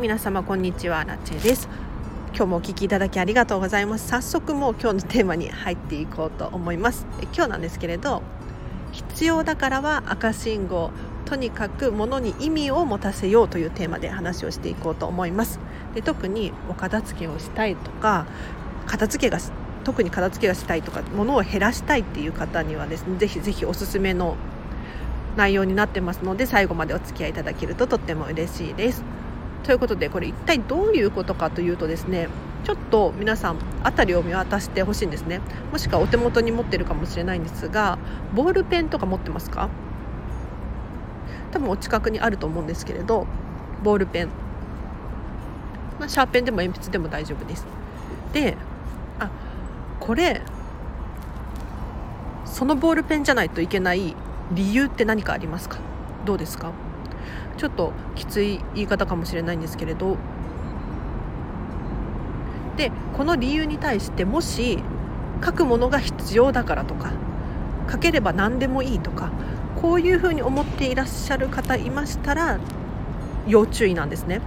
皆様こんにちはラチェです。今日もお聞きいただきありがとうございます。早速もう今日のテーマに入っていこうと思います。今日なんですけれど必要だからは赤信号とにかく物に意味を持たせようというテーマで話をしていこうと思います。で特にお片付けをしたいとか片付けが特に片付けがしたいとか物を減らしたいっていう方にはですねぜひぜひおすすめの内容になってますので最後までお付き合いいただけるととっても嬉しいです。ということでこれ一体どういうことかというとですねちょっと皆さん辺りを見渡してほしいんですね。もしくはお手元に持ってるかもしれないんですがボールペンとか持ってますか？多分お近くにあると思うんですけれどボールペン、まあ、シャーペンでも鉛筆でも大丈夫です。であこれそのボールペンじゃないといけない理由って何かありますか？どうですか？ちょっときつい言い方かもしれないんですけれどでこの理由に対してもし書くものが必要だからとか書ければ何でもいいとかこういうふうに思っていらっしゃる方いましたら要注意なんですね。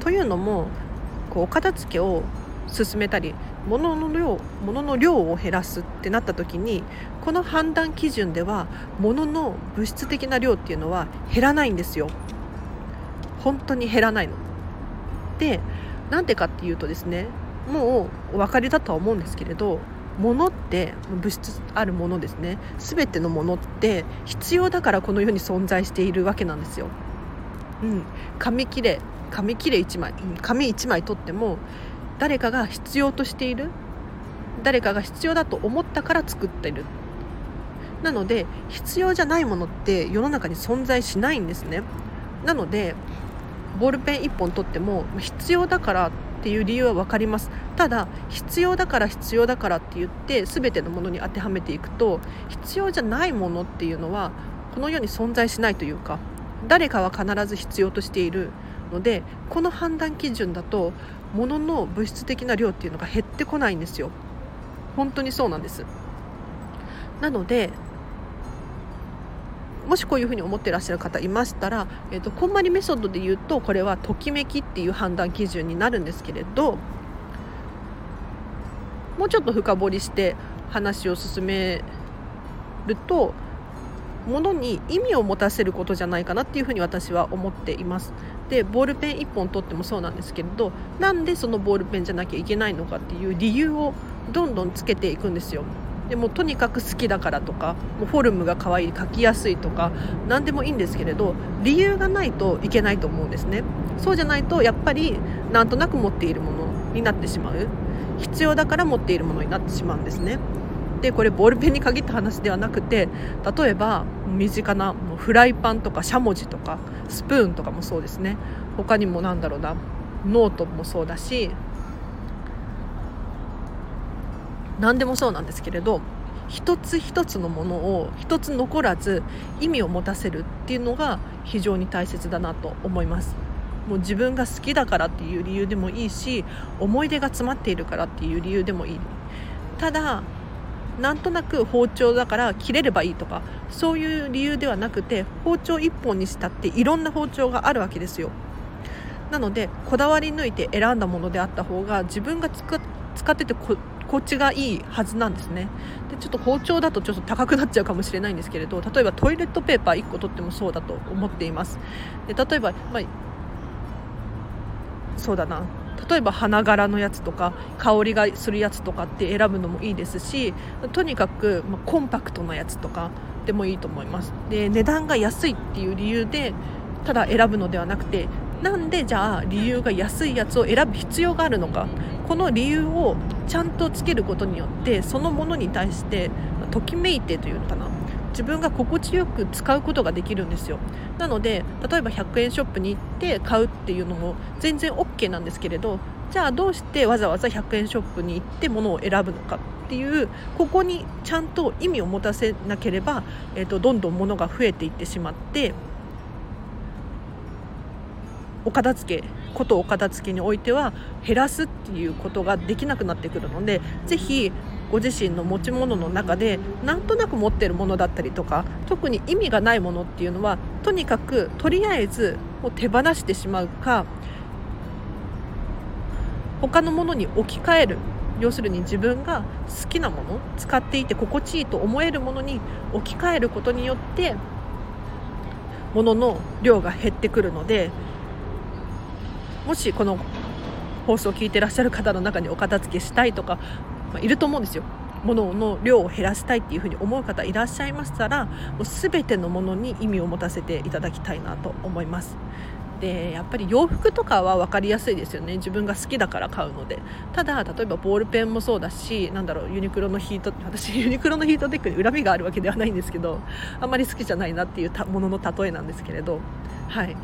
というのもこうお片付けを進めたり物の量物の量を減らすってなった時にこの判断基準では物の物質的な量っていうのは減らないんですよ。本当に減らないの。でなんでかっていうとですねもうお分かりだとは思うんですけれど物って物質あるものですね。全てのものって必要だからこの世に存在しているわけなんですよ。うん、紙切れ紙切れ1枚、紙1枚取っても誰かが必要としている誰かが必要だと思ったから作ってる。なので必要じゃないものって世の中に存在しないんですね。なのでボールペン1本取っても必要だからっていう理由は分かります。ただ必要だから必要だからって言って全てのものに当てはめていくと必要じゃないものっていうのはこの世に存在しないというか誰かは必ず必要としているのでこの判断基準だと物の物質的な量っていうのが減ってこないんですよ。本当にそうなんです。なのでもしこういうふうに思ってらっしゃる方いましたら、えーと、こんまりメソッドで言うとこれはときめきっていう判断基準になるんですけれどもうちょっと深掘りして話を進めるとものに意味を持たせることじゃないかなっていうふに私は思っています。でボールペン1本取ってもそうなんですけれどなんでそのボールペンじゃなきゃいけないのかっていう理由をどんどんつけていくんですよ。でもとにかく好きだからとかもうフォルムが可愛い書きやすいとか何でもいいんですけれど理由がないといけないと思うんですね。そうじゃないとやっぱりなんとなく持っているものになってしまう。必要だから持っているものになってしまうんですね。でこれボールペンに限った話ではなくて例えば身近なフライパンとかしゃもじとかスプーンとかもそうですね。他にもなんだろうなノートもそうだし何でもそうなんですけれど一つ一つのものを一つ残らず意味を持たせるっていうのが非常に大切だなと思います。もう自分が好きだからっていう理由でもいいし思い出が詰まっているからっていう理由でもいい。ただなんとなく包丁だから切れればいいとかそういう理由ではなくて包丁1本にしたっていろんな包丁があるわけですよ。なのでこだわり抜いて選んだものであった方が自分が使っててこっちがいいはずなんですね。でちょっと包丁だとちょっと高くなっちゃうかもしれないんですけれど例えばトイレットペーパー1個取ってもそうだと思っています。で例えば、まあ、そうだな。例えば花柄のやつとか香りがするやつとかって選ぶのもいいですしとにかく、まコンパクトなやつとかでもいいと思います。で値段が安いっていう理由でただ選ぶのではなくてなんでじゃあ理由が安いやつを選ぶ必要があるのか。この理由をちゃんとつけることによってそのものに対してときめいてというのかな。自分が心地よく使うことができるんですよ。なので例えば100円ショップに行って買うっていうのも全然 OK なんですけれどじゃあどうしてわざわざ100円ショップに行って物を選ぶのかっていうここにちゃんと意味を持たせなければ、えーと、どんどん物が増えていってしまってお片付けことお片付けにおいては減らすっていうことができなくなってくるのでぜひご自身の持ち物の中でなんとなく持ってるものだったりとか特に意味がないものっていうのはとにかくとりあえずを手放してしまうか他のものに置き換える。要するに自分が好きなもの使っていて心地いいと思えるものに置き換えることによって物の量が減ってくるのでもしこの放送を聞いてらっしゃる方の中にお片付けしたいとか、まあ、いると思うんですよ。物の量を減らしたいっていうふうに思う方いらっしゃいましたらもう全てのものに意味を持たせていただきたいなと思います。でやっぱり洋服とかは分かりやすいですよね自分が好きだから買うのでただ例えばボールペンもそうだしなんだろうユニクロのヒート私ユニクロのヒートテックに恨みがあるわけではないんですけどあんまり好きじゃないなっていうものの例えなんですけれどはい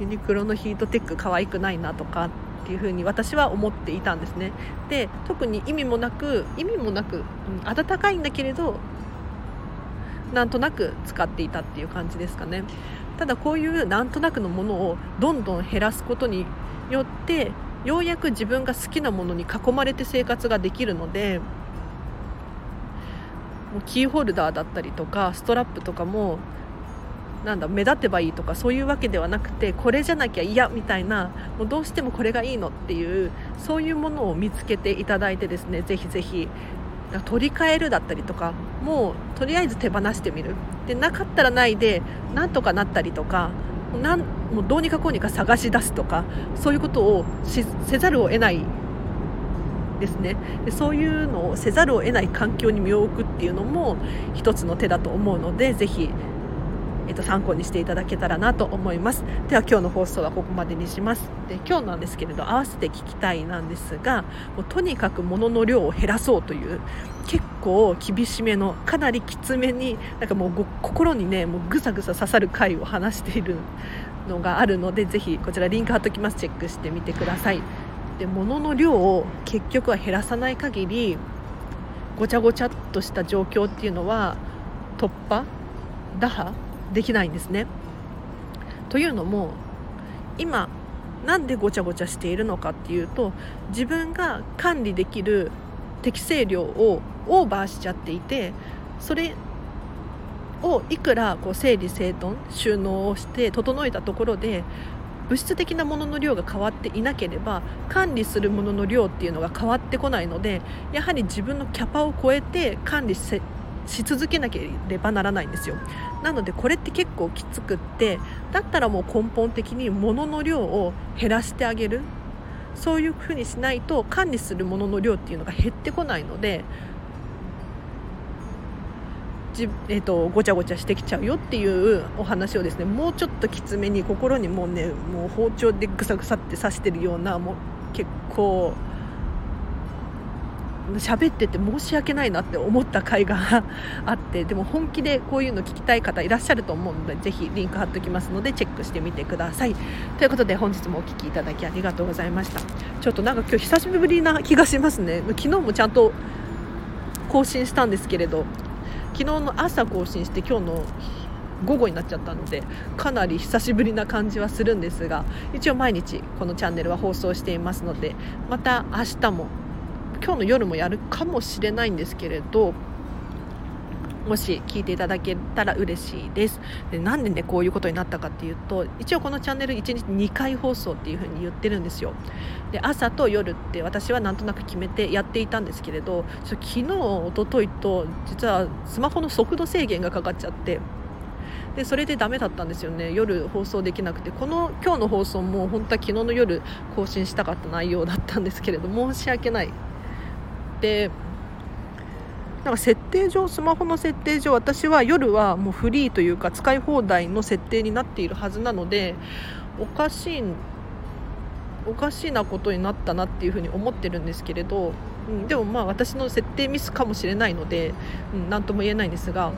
ユニクロのヒートテック可愛くないなとかっていうふうに私は思っていたんですね。で特に意味もなく意味もなく、うん、暖かいんだけれどなんとなく使っていたっていう感じですかね。ただこういうなんとなくのものをどんどん減らすことによってようやく自分が好きなものに囲まれて生活ができるのでもうキーホルダーだったりとかストラップとかもなんだ目立てばいいとかそういうわけではなくてこれじゃなきゃ嫌みたいなもうどうしてもこれがいいのっていうそういうものを見つけていただいてですねぜひぜひ。取り替えるだったりとかもうとりあえず手放してみる。でなかったらないでなんとかなったりとかなんもうどうにかこうにか探し出すとかそういうことをせざるを得ないですね。でそういうのをせざるを得ない環境に身を置くっていうのも一つの手だと思うのでぜひっと、参考にしていただけたらなと思います。では今日の放送はここまでにします。で今日なんですけれど合わせて聞きたいなんですがもうとにかく物の量を減らそうという結構厳しめのかなりきつめになんかもう心にねもうぐさぐさ刺さる回を話しているのがあるのでぜひこちらリンク貼っときます。チェックしてみてください。で物の量を結局は減らさない限りごちゃごちゃっとした状況っていうのは突破？打破？できないんですね。というのも今なんでごちゃごちゃしているのかっていうと自分が管理できる適正量をオーバーしちゃっていてそれをいくらこう整理整頓収納をして整えたところで物質的なものの量が変わっていなければ管理するものの量っていうのが変わってこないのでやはり自分のキャパを超えて管理し続けなければならないんですよ。なのでこれって結構きつくってだったらもう根本的に物の量を減らしてあげる。そういうふうにしないと管理するものの量っていうのが減ってこないのでじ、えーと、ごちゃごちゃしてきちゃうよっていうお話をですねもうちょっときつめに心にもうねもう包丁でぐさぐさって刺してるようなもう結構喋ってて申し訳ないなって思った回が あってでも本気でこういうの聞きたい方いらっしゃると思うのでぜひリンク貼っておきますのでチェックしてみてください。ということで本日もお聴きいただきありがとうございました。ちょっとなんか今日久しぶりな気がしますね。昨日もちゃんと更新したんですけれど昨日の朝更新して今日の午後になっちゃったのでかなり久しぶりな感じはするんですが一応毎日このチャンネルは放送していますのでまた明日も今日の夜もやるかもしれないんですけれどもし聞いていただけたら嬉しいです。でなんでねこういうことになったかっていうと一応このチャンネル1日2回放送っていう風に言ってるんですよ。で朝と夜って私はなんとなく決めてやっていたんですけれど昨日一昨日と実はスマホの速度制限がかかっちゃってでそれでダメだったんですよね。夜放送できなくて。この今日の放送も本当は昨日の夜更新したかった内容だったんですけれど申し訳ない。てなんか設定上スマホの設定上私は夜はもうフリーというか使い放題の設定になっているはずなのでおかしいおかしいなことになったなっていうふうに思ってるんですけれど、うん、でもまあ私の設定ミスかもしれないので何、うん、とも言えないんですが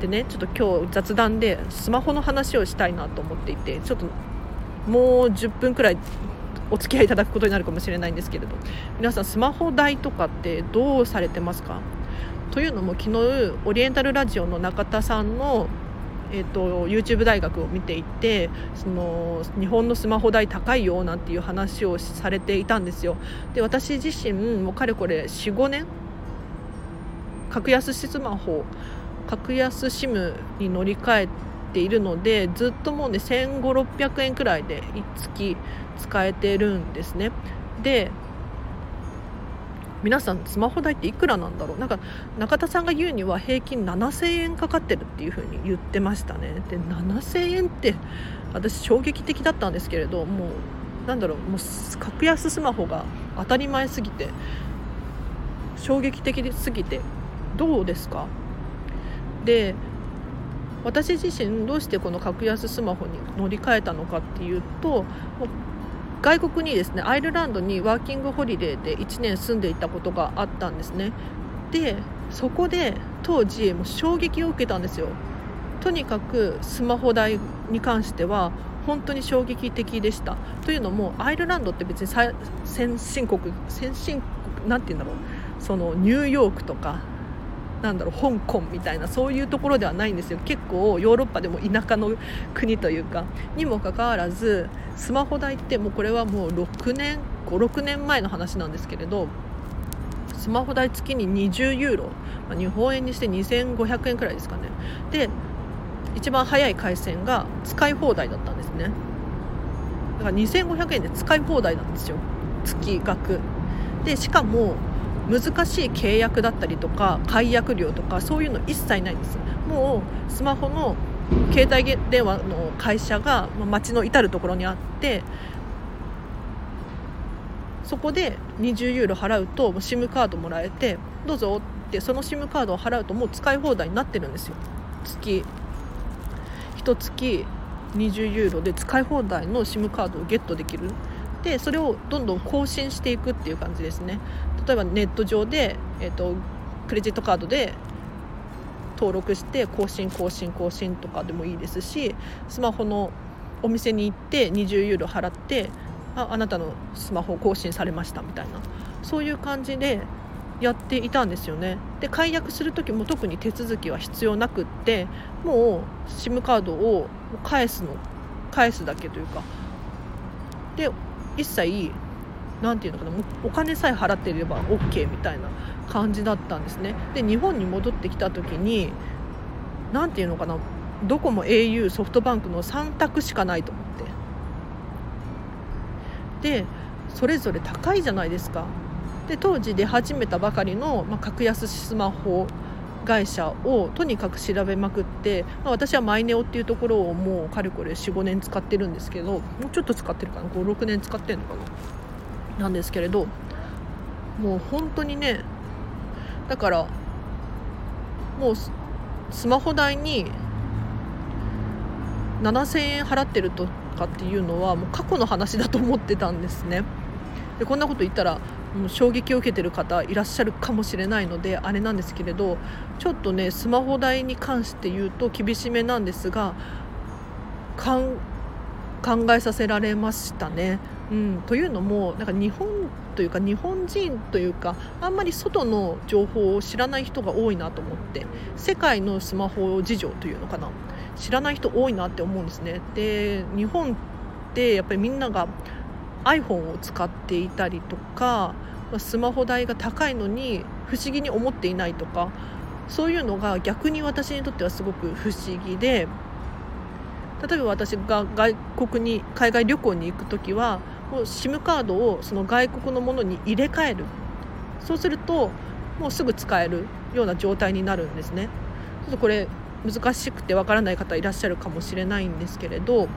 でねちょっと今日雑談でスマホの話をしたいなと思っていてちょっともう10分くらいお付き合いいただくことになるかもしれないんですけれど。皆さんスマホ代とかってどうされてますか？というのも昨日オリエンタルラジオの中田さんのえーと、YouTube 大学を見ていてその日本のスマホ代高いよなんていう話をされていたんですよ。で私自身もかれこれ45年格安スマホ格安 SIM に乗り換えているのでずっともうね1500600円くらいで月使えてるんですね。で皆さんスマホ代っていくらなんだろう？なんか中田さんが言うには平均7000円かかってるっていう風に言ってましたね。で7000円って私衝撃的だったんですけれどもうなんだろうもう格安スマホが当たり前すぎて衝撃的すぎてどうですか？で私自身どうしてこの格安スマホに乗り換えたのかっていうと外国にですねアイルランドにワーキングホリデーで1年住んでいたことがあったんですね。でそこで当時もう衝撃を受けたんですよ。とにかくスマホ代に関しては本当に衝撃的でした。というのもアイルランドって別に先進国先進国なんて言うんだろう。そのニューヨークとかなんだろう香港みたいなそういうところではないんですよ。結構ヨーロッパでも田舎の国というか。にもかかわらずスマホ代ってもうこれはもう6年56年前の話なんですけれどスマホ代月に20ユーロ、ま、日本円にして2500円くらいですかね。で一番早い回線が使い放題だったんですね。だから2500円で使い放題なんですよ。月額。でしかも難しい契約だったりとか解約料とかそういうの一切ないんですもうスマホの携帯電話の会社が街の至る所にあってそこで20ユーロ払うと SIM カードもらえてどうぞってその SIM カードを払うともう使い放題になってるんですよ。月。1月20ユーロで使い放題の SIM カードをゲットできる。でそれをどんどん更新していくっていう感じですね。例えばネット上で、えーと、クレジットカードで登録して更新更新更新とかでもいいですしスマホのお店に行って20ユーロ払ってああなたのスマホ更新されましたみたいな。そういう感じでやっていたんですよね。で解約する時も特に手続きは必要なくってもう SIM カードを返すの返すだけというか。で一切何て言うのかなお金さえ払っていれば OK みたいな感じだったんですね。で日本に戻ってきた時に何て言うのかなドコモ au ソフトバンクの3択しかないと思って。でそれぞれ高いじゃないですか。で当時出始めたばかりの、まあ、格安スマホ会社をとにかく調べまくって、まあ、私はマイネオっていうところをもうかれこれ45年使ってるんですけどもうちょっと使ってるかな？56年使ってるのかな？なんですけれどもう本当にねだからもうスマホ代に7000円払ってるとかっていうのはもう過去の話だと思ってたんですねでこんなこと言ったらもう衝撃を受けてる方いらっしゃるかもしれないのであれなんですけれどちょっとねスマホ代に関して言うと厳しめなんですが考えさせられましたね。うん、というのもなんか日本というか日本人というかあんまり外の情報を知らない人が多いなと思って世界のスマホ事情というのかな知らない人多いなって思うんですね。で日本ってやっぱりみんなが iPhone を使っていたりとかスマホ代が高いのに不思議に思っていないとかそういうのが逆に私にとってはすごく不思議で例えば私が外国に海外旅行に行く時は SIM カードをその外国のものに入れ替える。そうするともうすぐ使えるような状態になるんですね。ちょっとこれ難しくてわからない方いらっしゃるかもしれないんですけれど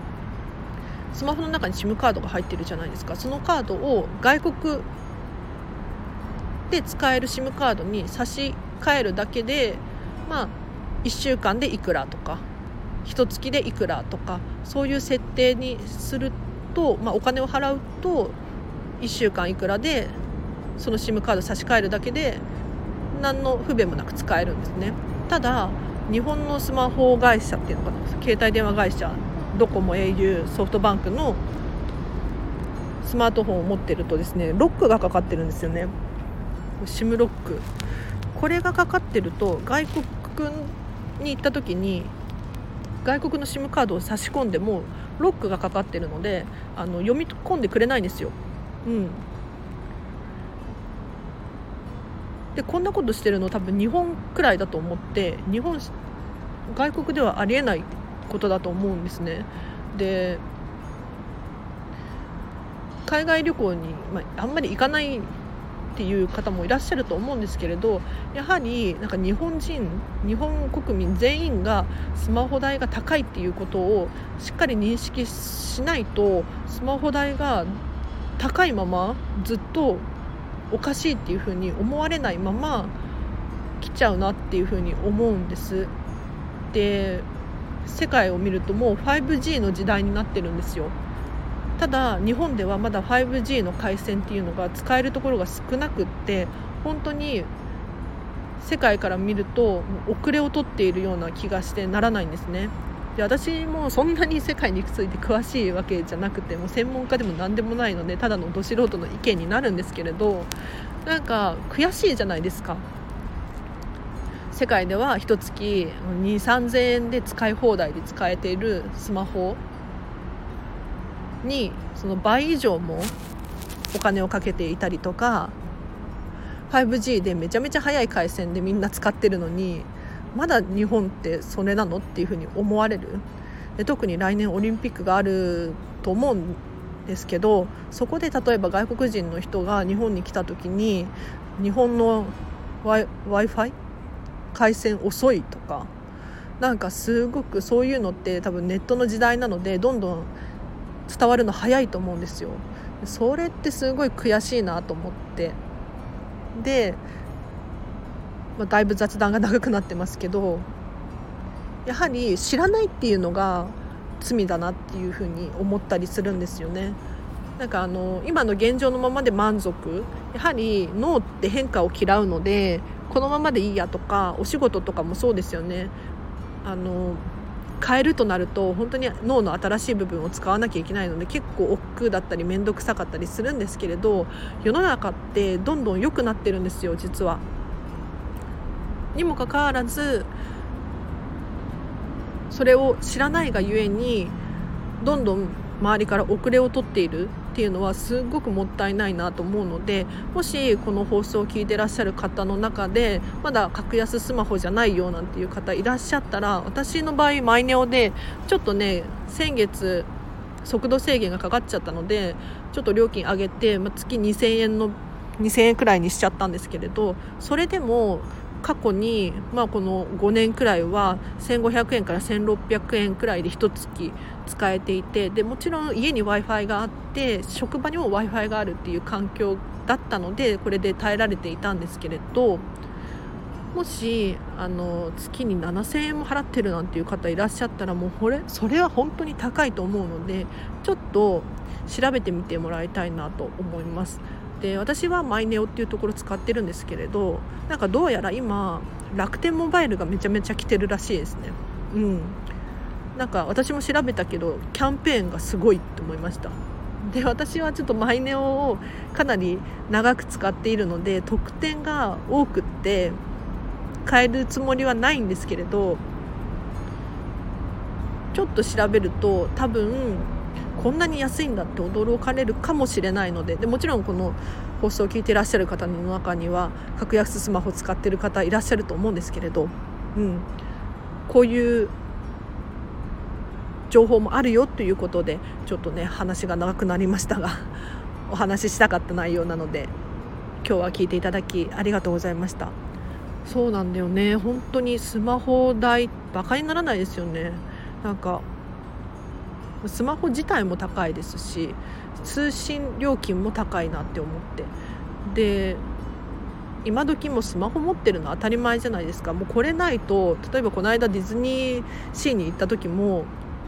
スマホの中に SIM カードが入ってるじゃないですか。そのカードを外国で使える SIM カードに差し替えるだけでまあ1週間でいくらとか1月でいくらとかそういう設定にすると、まあ、お金を払うと1週間いくらでその SIM カード差し替えるだけで何の不便もなく使えるんですね。ただ日本のスマホ会社っていうのかな携帯電話会社ドコモ au ソフトバンクのスマートフォンを持ってるとですねロックがかかってるんですよね。SIM ロック。これがかかってると外国に行った時に外国の SIM カードを差し込んでもロックがかかってるのであの読み込んでくれないんですよ。うん、でこんなことしてるの多分日本くらいだと思って日本外国ではありえないことだと思うんですね。で海外旅行に、まあ、あんまり行かないっていう方もいらっしゃると思うんですけれどやはりなんか日本人日本国民全員がスマホ代が高いっていうことをしっかり認識しないとスマホ代が高いままずっとおかしいっていうふうに思われないまま来ちゃうなっていうふうに思うんです。で世界を見るともう 5G の時代になってるんですよ。ただ日本ではまだ 5G の回線っていうのが使えるところが少なくって本当に世界から見ると遅れをとっているような気がしてならないんですね。で私もそんなに世界について詳しいわけじゃなくても専門家でも何でもないのでただのど素人の意見になるんですけれどなんか悔しいじゃないですか。世界では1月2 3 0 0 0円で使い放題で使えているスマホ。にその倍以上もお金をかけていたりとか 5G でめちゃめちゃ速い回線でみんな使ってるのにまだ日本ってそれなのっていうふうに思われる。で特に来年オリンピックがあると思うんですけどそこで例えば外国人の人が日本に来た時に日本の w i f i 回線遅いとかなんかすごくそういうのって多分ネットの時代なのでどんどん伝わるの早いと思うんですよ。それってすごい悔しいなと思って。で、まあ、だいぶ雑談が長くなってますけどやはり知らないっていうのが罪だなっていうふうに思ったりするんですよね。なんかあの今の現状のままで満足。やはり脳って変化を嫌うのでこのままでいいやとかお仕事とかもそうですよね。あの変えるとなると本当に脳の新しい部分を使わなきゃいけないので結構億劫だったり面倒くさかったりするんですけれど世の中ってどんどん良くなってるんですよ実は。にもかかわらずそれを知らないがゆえにどんどん周りから遅れを取っているっていうのはすごくもったいないなと思うのでもしこの放送を聞いてらっしゃる方の中でまだ格安スマホじゃないよなんていう方いらっしゃったら私の場合マイネオでちょっとね先月速度制限がかかっちゃったのでちょっと料金上げて、まあ、月2000円の2000円くらいにしちゃったんですけれどそれでも過去に、まあ、この5年くらいは1500円から1600円くらいで1月使えていてでもちろん家に w i f i があって職場にも w i f i があるっていう環境だったのでこれで耐えられていたんですけれどもしあの月に7000円も払ってるなんていう方いらっしゃったらもうこれそれは本当に高いと思うのでちょっと調べてみてもらいたいなと思います。で私はマイネオっていうところ使ってるんですけれどなんかどうやら今楽天モバイルがめちゃめちゃ来てるらしいですねうんなんか私も調べたけどキャンペーンがすごいって思いました。で私はちょっとマイネオをかなり長く使っているので特典が多くって変えるつもりはないんですけれどちょっと調べると多分こんなに安いんだって驚かれるかもしれないのででもちろんこの放送を聞いていらっしゃる方の中には格安スマホ使ってる方いらっしゃると思うんですけれど、うん、こういう情報もあるよということでちょっとね話が長くなりましたが お話ししたかった内容なので今日は聞いていただきありがとうございました。そうなんだよね。本当にスマホ代バカにならないですよね。なんかスマホ自体も高いですし通信料金も高いなって思って。で今時もスマホ持ってるの当たり前じゃないですか。もうこれないと例えばこの間ディズニーシーに行った時も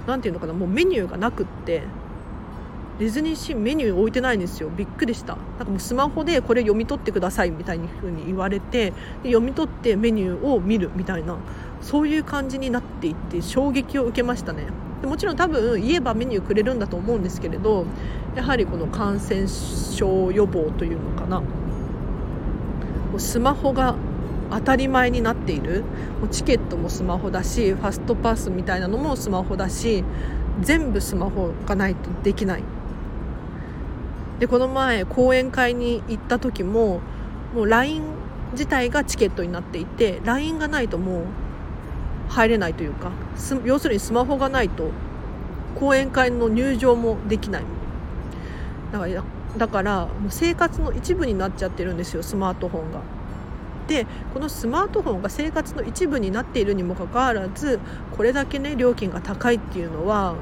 何ていうのかなもうメニューがなくってディズニーシーメニュー置いてないんですよ。びっくりした。なんかもうスマホでこれ読み取ってくださいみたいに風に言われてで読み取ってメニューを見るみたいなそういう感じになっていって衝撃を受けましたね。でもちろん多分言えばメニューくれるんだと思うんですけれどやはりこの感染症予防というのかな。スマホが当たり前になっている。もうチケットもスマホだしファストパスみたいなのもスマホだし全部スマホがないとできない。でこの前講演会に行った時ももう LINE 自体がチケットになっていて LINE がないともう入れないというか要するにスマホがないと講演会の入場もできない。だからだからもう生活の一部になっちゃってるんですよスマートフォンが。でこのスマートフォンが生活の一部になっているにもかかわらずこれだけね料金が高いっていうのはも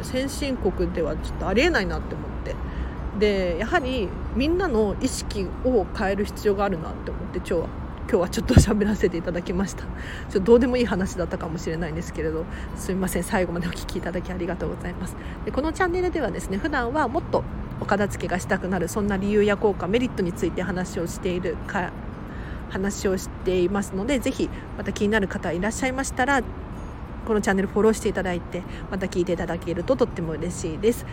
う先進国ではちょっとありえないなって思って。でやはりみんなの意識を変える必要があるなって思って今日は。今日はちょっと喋らせていただきました。ちょっとどうでもいい話だったかもしれないんですけれどすみません。最後までお聴きいただきありがとうございます。でこのチャンネルではですね普段はもっとお片付けがしたくなるそんな理由や効果メリットについて話をしているか話をしていますのでぜひまた気になる方いらっしゃいましたらこのチャンネルフォローしていただいてまた聞いていただけるととっても嬉しいです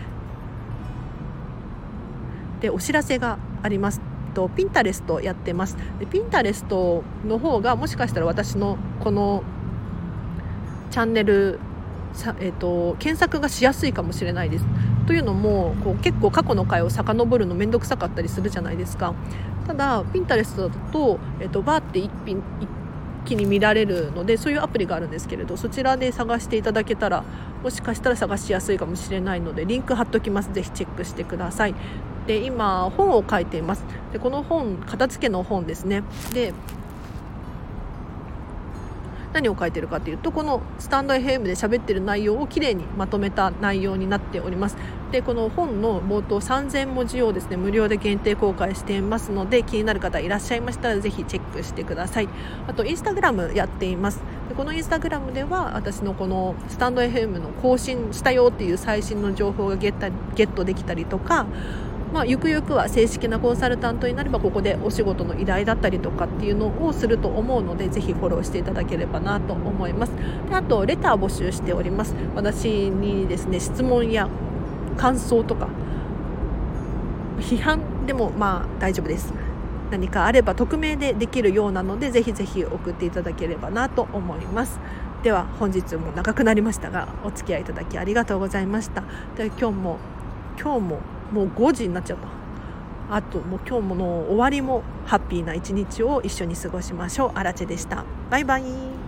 でお知らせがありますとピンタレストやってますでピンタレストの方がもしかしたら私のこのチャンネルさ、えーと、検索がしやすいかもしれないです。というのもこう結構過去の回を遡るの面倒くさかったりするじゃないですか。ただピンタレストだと,、えーと、バーって一品一気に見られるのでそういうアプリがあるんですけれどそちらで探していただけたらもしかしたら探しやすいかもしれないのでリンク貼っときます。是非チェックしてください。で今本を書いています。でこの本片付けの本ですね。で何を書いてるかというとこのスタンド FM で喋ってる内容をきれいにまとめた内容になっております。でこの本の冒頭3000文字をですね無料で限定公開していますので気になる方いらっしゃいましたらぜひチェックしてください。あとインスタグラムやっています。でこのインスタグラムでは私のこのスタンド FM の更新したよっていう最新の情報がゲットできたりとかまあ、ゆくゆくは正式なコンサルタントになればここでお仕事の依頼だったりとかっていうのをすると思うのでぜひフォローしていただければなと思います。であとレター募集しております。私にですね質問や感想とか批判でもまあ大丈夫です。何かあれば匿名でできるようなのでぜひぜひ送っていただければなと思います。では本日も長くなりましたがお付き合いいただきありがとうございました。で今日も今日ももう5時になっちゃった。あともう今日もの終わりもハッピーな一日を一緒に過ごしましょう。あらでした。バイバイ。